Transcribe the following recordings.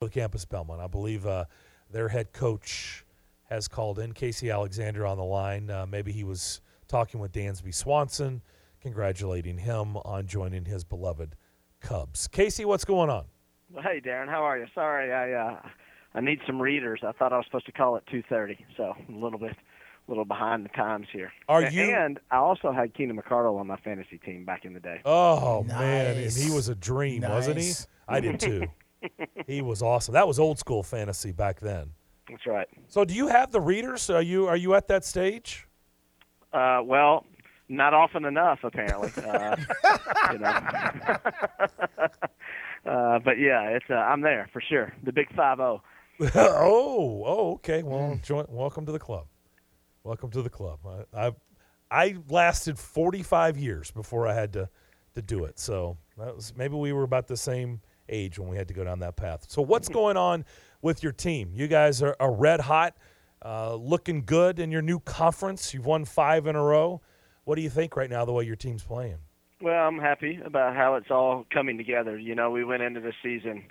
the campus Belmont. I believe uh, their head coach has called in Casey Alexander on the line. Uh, maybe he was talking with Dansby Swanson, congratulating him on joining his beloved Cubs. Casey, what's going on? Hey, Darren, how are you? Sorry, I uh, I need some readers. I thought I was supposed to call at two thirty, so a little bit, a little behind the times here. Are you? And I also had Keenan McCardell on my fantasy team back in the day. Oh man, and he was a dream, wasn't he? I did too. he was awesome. That was old school fantasy back then. That's right. So, do you have the readers? Are you are you at that stage? Uh, well, not often enough, apparently. Uh, you know. uh, but yeah, it's uh, I'm there for sure. The big five zero. oh, oh, okay. Well, join, welcome to the club. Welcome to the club. I, I I lasted 45 years before I had to to do it. So that was maybe we were about the same age when we had to go down that path. So what's going on with your team? You guys are, are red hot, uh, looking good in your new conference. You've won five in a row. What do you think right now? The way your team's playing? Well, I'm happy about how it's all coming together. You know, we went into the season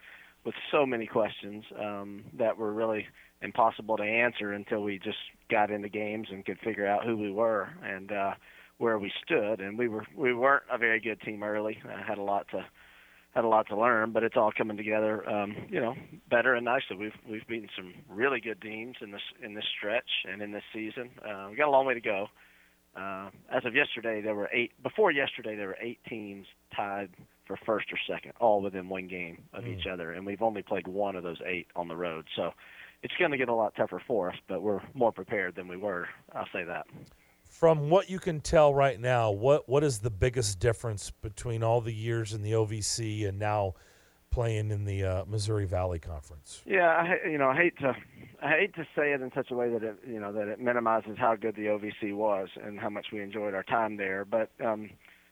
with so many questions um, that were really impossible to answer until we just got into games and could figure out who we were and uh, where we stood. And we were we weren't a very good team early. I had a lot to had a lot to learn, but it's all coming together. Um, you know, better and nicely. We've we've beaten some really good teams in this in this stretch and in this season. Uh, we got a long way to go. Uh, as of yesterday, there were eight. Before yesterday, there were eight teams tied for first or second, all within one game of each other, and we've only played one of those eight on the road. So it's going to get a lot tougher for us, but we're more prepared than we were. I'll say that. From what you can tell right now, what what is the biggest difference between all the years in the OVC and now playing in the uh, Missouri Valley Conference? Yeah, I, you know, I hate to, I hate to say it in such a way that it, you know, that it minimizes how good the OVC was and how much we enjoyed our time there. But um,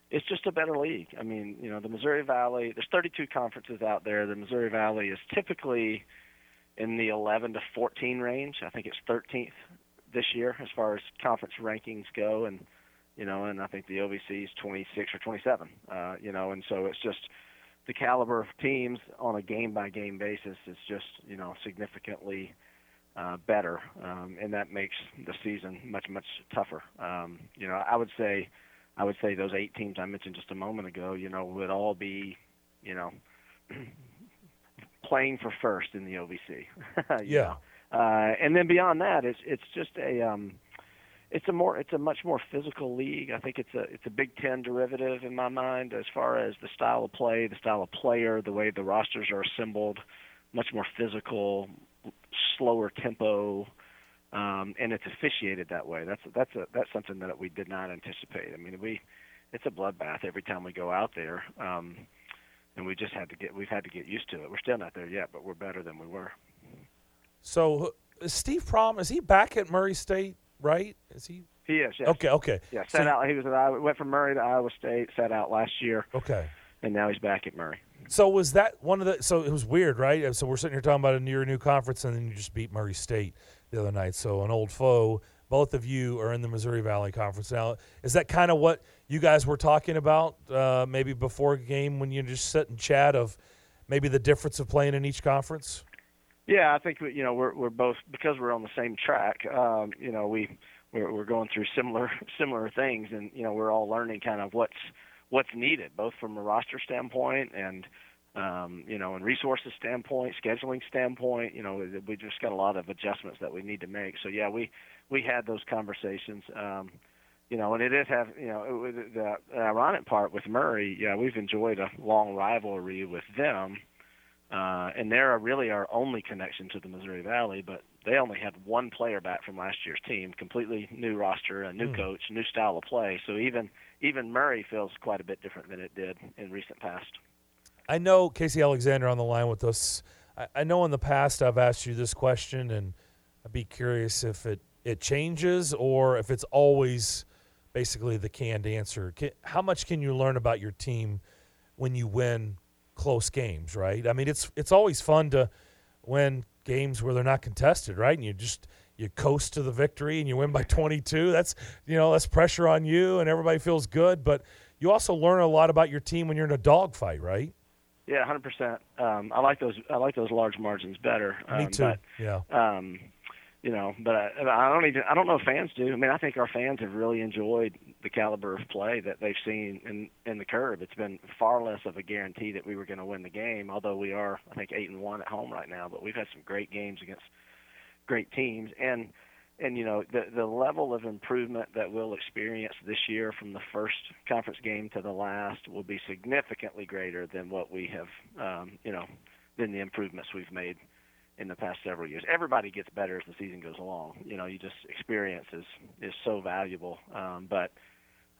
it's just a better league. I mean, you know, the Missouri Valley. There's 32 conferences out there. The Missouri Valley is typically in the 11 to 14 range. I think it's 13th this year as far as conference rankings go, and you know, and I think the OVC is 26 or 27. Uh, you know, and so it's just the caliber of teams on a game by game basis is just you know significantly uh, better, um, and that makes the season much much tougher. Um, you know, I would say, I would say those eight teams I mentioned just a moment ago, you know, would all be, you know, playing for first in the OVC. Yeah. Uh, and then beyond that, it's it's just a um, it's a more it's a much more physical league. I think it's a it's a Big Ten derivative in my mind as far as the style of play, the style of player, the way the rosters are assembled, much more physical, slower tempo, um, and it's officiated that way. That's that's a that's something that we did not anticipate. I mean, we it's a bloodbath every time we go out there, um, and we just had to get we've had to get used to it. We're still not there yet, but we're better than we were. So is Steve Prohm is he back at Murray State? Right? Is he? He is, yes. Okay. Okay. Yeah, So sat out. He was at Iowa, went from Murray to Iowa State, sat out last year, Okay. and now he's back at Murray. So was that one of the? So it was weird, right? So we're sitting here talking about a near new conference, and then you just beat Murray State the other night. So an old foe. Both of you are in the Missouri Valley Conference now. Is that kind of what you guys were talking about? Uh, maybe before a game when you just sit and chat of maybe the difference of playing in each conference. Yeah, I think you know we're we're both because we're on the same track. Um, you know, we we're, we're going through similar similar things, and you know we're all learning kind of what's what's needed, both from a roster standpoint and um, you know, and resources standpoint, scheduling standpoint. You know, we just got a lot of adjustments that we need to make. So yeah, we we had those conversations. Um, you know, and it is have you know it, was- the, the ironic part with Murray. Yeah, we've enjoyed a long rivalry with them uh, and they're really our only connection to the Missouri Valley. But they only had one player back from last year's team, completely new roster, a new Hmm. coach, new style of play. So even even Murray feels quite a bit different than it did in recent past. I know Casey Alexander on the line with us. I, I know in the past I've asked you this question, and I'd be curious if it, it changes or if it's always basically the canned answer. Can, how much can you learn about your team when you win close games? Right? I mean, it's it's always fun to win games where they're not contested, right? And you just you coast to the victory and you win by 22. That's you know that's pressure on you, and everybody feels good. But you also learn a lot about your team when you're in a dogfight, right? Yeah, hundred percent. Um, I like those. I like those large margins better. Um, Me too. But, yeah. um, you know, but I, I don't even. I don't know if fans do. I mean, I think our fans have really enjoyed the caliber of play that they've seen in in the Curb. It's been far less of a guarantee that we were going to win the game. Although we are, I think, eight and one at home right now. But we've had some great games against great teams, and and you know the the level of improvement that we'll experience this year from the first conference game to the last will be significantly greater than what we have um, you know than the improvements we've made in the past several years. Everybody gets better as the season goes along. You know, you just experience is is so valuable. Um, but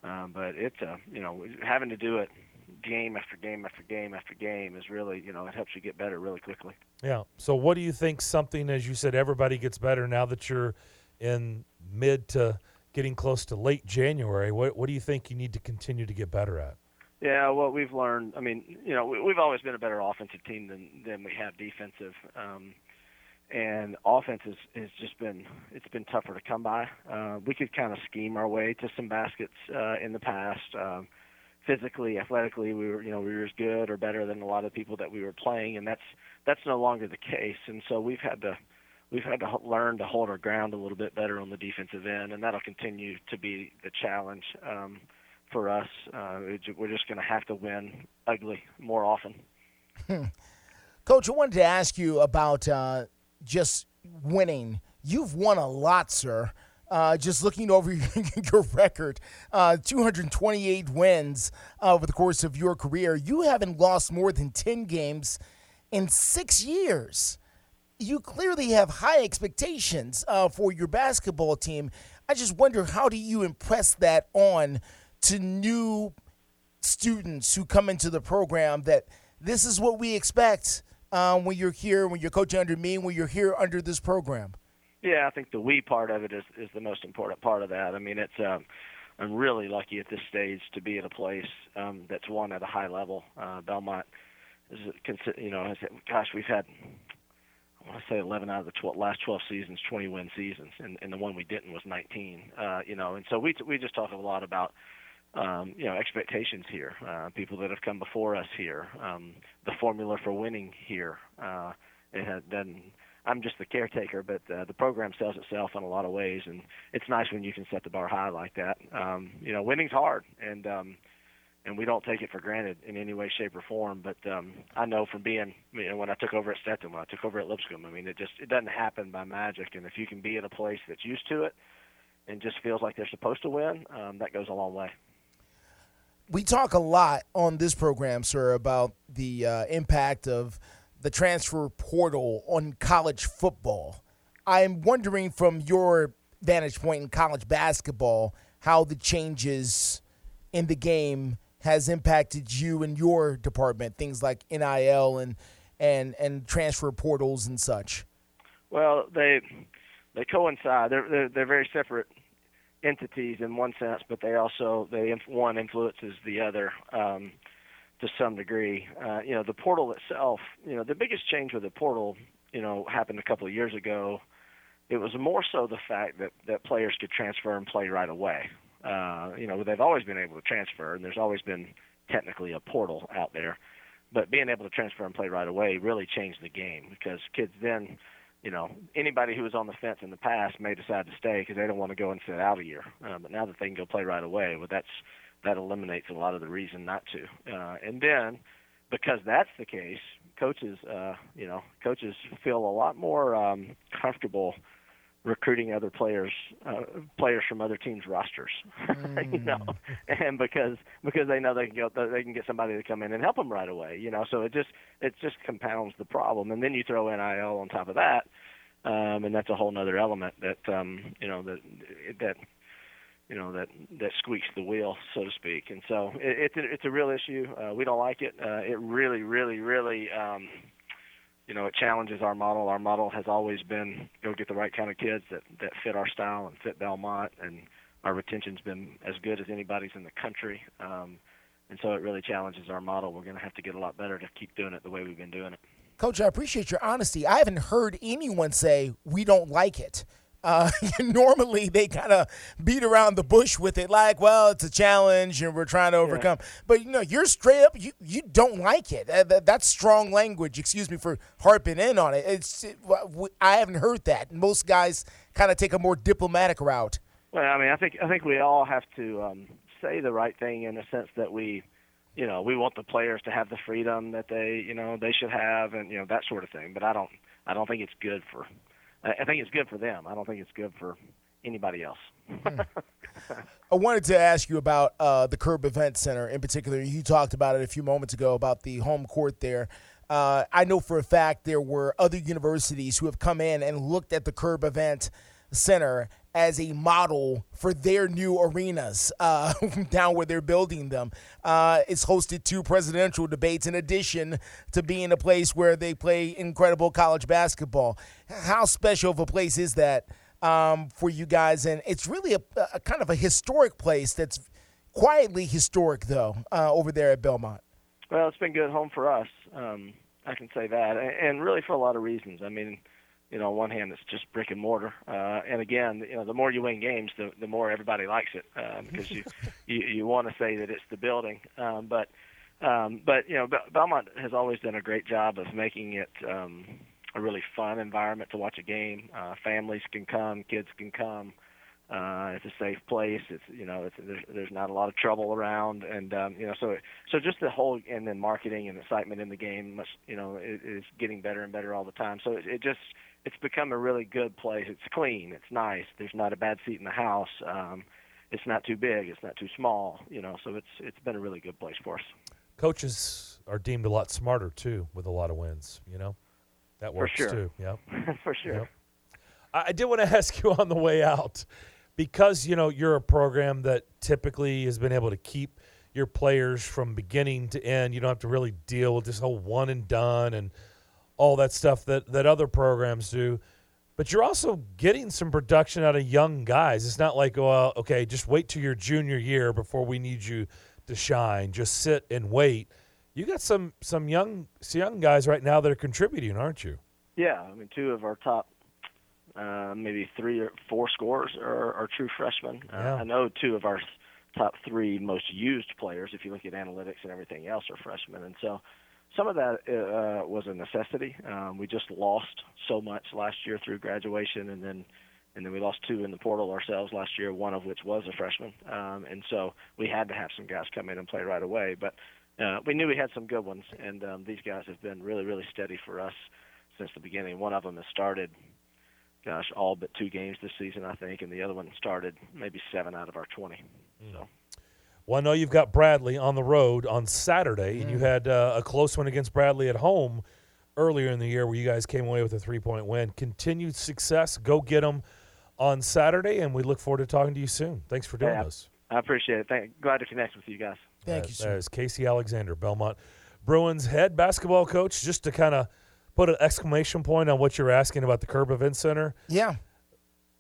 um, but it's a you know having to do it game after game after game after game is really you know it helps you get better really quickly. Yeah. So what do you think? Something as you said, everybody gets better now that you're in mid to getting close to late January. What what do you think you need to continue to get better at? Yeah, well, we've learned. I mean, you know, we, have always been a better offensive team than than we have defensive, um, and offense has, has just been it's been tougher to come by. Uh, we could kind of scheme our way to some baskets uh, in the past. Um, physically, athletically, we were you know we were as good or better than a lot of people that we were playing, and that's that's no longer the case. And so we've had to we've had to learn to hold our ground a little bit better on the defensive end, and that'll continue to be the challenge um, for us. Uh, we're just going to have to win ugly more often. Coach, I wanted to ask you about uh, just winning. You've won a lot, sir. Uh, just looking over your record, uh, 228 wins over the course of your career. You haven't lost more than 10 games in six years you clearly have high expectations uh, for your basketball team. I just wonder how do you impress that on to new students who come into the program that this is what we expect um, when you're here, when you're coaching under me, when you're here under this program. Yeah, I think the we part of it is is the most important part of that. I mean, it's um, I'm really lucky at this stage to be at a place um, that's won at a high level. Uh, Belmont is, you know, gosh, we've had I want to say 11 out of the 12, last 12 seasons, 20 win seasons, and, and the one we didn't was 19. Uh, you know, and so we we just talk a lot about um, you know expectations here, uh, people that have come before us here, um, the formula for winning here. Uh, it had been. I'm just the caretaker, but uh, the program sells itself in a lot of ways, and it's nice when you can set the bar high like that. Um, you know, winning's hard, and um, and we don't take it for granted in any way, shape, or form. But um, I know from being, you know, when I took over at Stetson, when I took over at Lipscomb, I mean, it just it doesn't happen by magic. And if you can be at a place that's used to it and just feels like they're supposed to win, um, that goes a long way. We talk a lot on this program, sir, about the uh, impact of the transfer portal on college football. I'm wondering from your vantage point in college basketball how the changes in the game has impacted you and your department, things like NIL and and and transfer portals and such? Well, they they coincide. They're they're, they're very separate entities in one sense, but they also they one influences the other um, to some degree. Uh, you know, the portal itself. You know, the biggest change with the portal, you know, happened a couple of years ago. It was more so the fact that that players could transfer and play right away. Uh, you know, they've always been able to transfer, and there's always been technically a portal out there. But being able to transfer and play right away really changed the game because kids then, you know, anybody who was on the fence in the past may decide to stay because they don't want to go and sit out a year. Uh, but now that they can go play right away, well, that's that eliminates a lot of the reason not to. Uh, and then, because that's the case, coaches, uh, you know, coaches feel a lot more um, comfortable recruiting other players uh, players from other teams rosters mm. you know? And because because they know they can get they can get somebody to come in and help them right away you know? So it just it just compounds the problem. And then you throw NIL on top of that um and that's a whole other element that um you know that that you know that that squeaks the wheel so to speak. And so it, it's a, it's a real issue. Uh we don't like it. Uh it really really really um you know, it challenges our model. Our model has always been go get the right kind of kids that that fit our style and fit Belmont, and our retention's been as good as anybody's in the country. Um, and so it really challenges our model. We're going to have to get a lot better to keep doing it the way we've been doing it. Coach, I appreciate your honesty. I haven't heard anyone say we don't like it. Uh, normally, they kind of beat around the bush with it, like, "Well, it's a challenge, and we're trying to overcome." Yeah. But you know, you're straight up. You you don't like it. Uh, that's strong language. Excuse me for harping in on it. It's it, I haven't heard that. Most guys kind of take a more diplomatic route. Well, I mean, I think I think we all have to um, say the right thing in the sense that we you know, we want the players to have the freedom that they, you know, they should have, and you know that sort of thing. But I don't, I don't think it's good for. I think it's good for them. I don't think it's good for anybody else. I wanted to ask you about uh, the Curb Event Center in particular. You talked about it a few moments ago about the home court there. Uh, I know for a fact there were other universities who have come in and looked at the Curb Event Center as a model for their new arenas uh, down where they're building them. Uh, it's hosted two presidential debates in addition to being a place where they play incredible college basketball. How special of a place is that um, for you guys? And it's really a, a, kind of a historic place that's quietly historic, though, uh, over there at Belmont. Well, it's been good home for us. Um, I can say that, and really for a lot of reasons. I mean, you know, on one hand, it's just brick and mortar, uh, and again, you know, the more you win games, the the more everybody likes it uh, because you you, you want to say that it's the building, um, but um, but you know, Belmont has always done a great job of making it um, a really fun environment to watch a game. Uh, families can come, kids can come. Uh, it's a safe place. It's you know, it's, there's there's not a lot of trouble around, and um, you know, so so just the whole and then marketing and excitement in the game, must, you know, is, is getting better and better all the time. So it, it just it's become a really good place. It's clean. It's nice. There's not a bad seat in the house. Um, it's not too big. It's not too small. You know, so it's it's been a really good place for us. Coaches are deemed a lot smarter too with a lot of wins. You know, that works sure. too. Yeah, for sure. Yep. I did want to ask you on the way out because you know you're a program that typically has been able to keep your players from beginning to end. You don't have to really deal with this whole one and done and all that stuff that, that other programs do. But you're also getting some production out of young guys. It's not like, well, okay, just wait till your junior year before we need you to shine. Just sit and wait. You got some some young some young guys right now that are contributing, aren't you? Yeah, I mean, two of our top, uh, maybe three or four scores are, are true freshmen. Uh, yeah. Uh, I know two of our top three most used players, if you look at analytics and everything else, are freshmen, and so some of that uh, was a necessity. Um, we just lost so much last year through graduation, and then and then we lost two in the portal ourselves last year, one of which was a freshman. Um, and so we had to have some guys come in and play right away. But uh, we knew we had some good ones, and um, these guys have been really, really steady for us since the beginning. One of them has started, gosh, all but two games this season, I think, and the other one started maybe seven out of our 20. Mm. So well, I know you've got Bradley on the road on Saturday, mm. and you mm. had uh, a close one against Bradley at home earlier in the year where you guys came away with a three point win. Continued success. Go get them on Saturday, and we look forward to talking to you soon. Thanks for doing yeah, this. I appreciate it. Thank, glad to connect with you guys. Thank uh, you, sir. That is Casey Alexander, Belmont Bruins head basketball coach. Just to kind of put an exclamation point on what you're asking about the Curb Event Center. Yeah.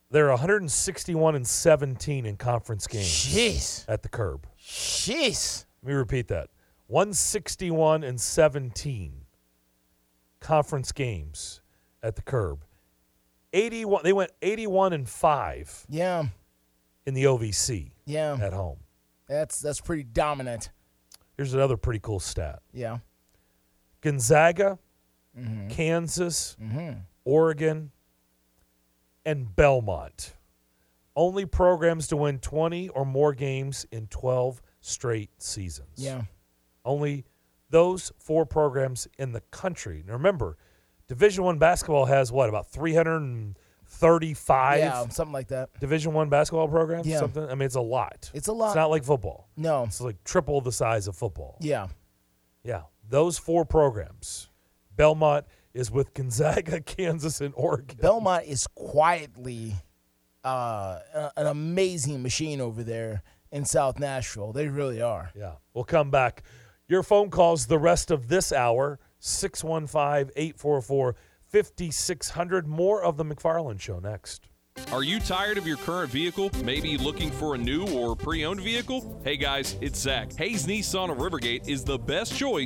They're 161 and 17 in conference games. Jeez. At the curb. Jeez. Let me repeat that. 161 and 17 conference games at the curb. 81 they went 81 and 5. Yeah. In the OVC. Yeah. At home. That's that's pretty dominant. Here's another pretty cool stat. Yeah. Gonzaga, mm-hmm. Kansas, mm-hmm. Oregon, and Belmont. Only programs to win 20 or more games in 12 straight seasons. Yeah. Only those four programs in the country. Now remember, Division 1 basketball has what about 335 Yeah, something like that. Division 1 basketball programs, yeah. something. I mean it's a lot. It's a lot. It's not like football. No. It's like triple the size of football. Yeah. Yeah. Those four programs. Belmont is with Gonzaga, Kansas, and Oregon. Belmont is quietly uh, an amazing machine over there in South Nashville. They really are. Yeah. We'll come back. Your phone calls the rest of this hour 615 844 5600. More of the McFarland Show next. Are you tired of your current vehicle? Maybe looking for a new or pre owned vehicle? Hey guys, it's Zach. Hayes Nissan of Rivergate is the best choice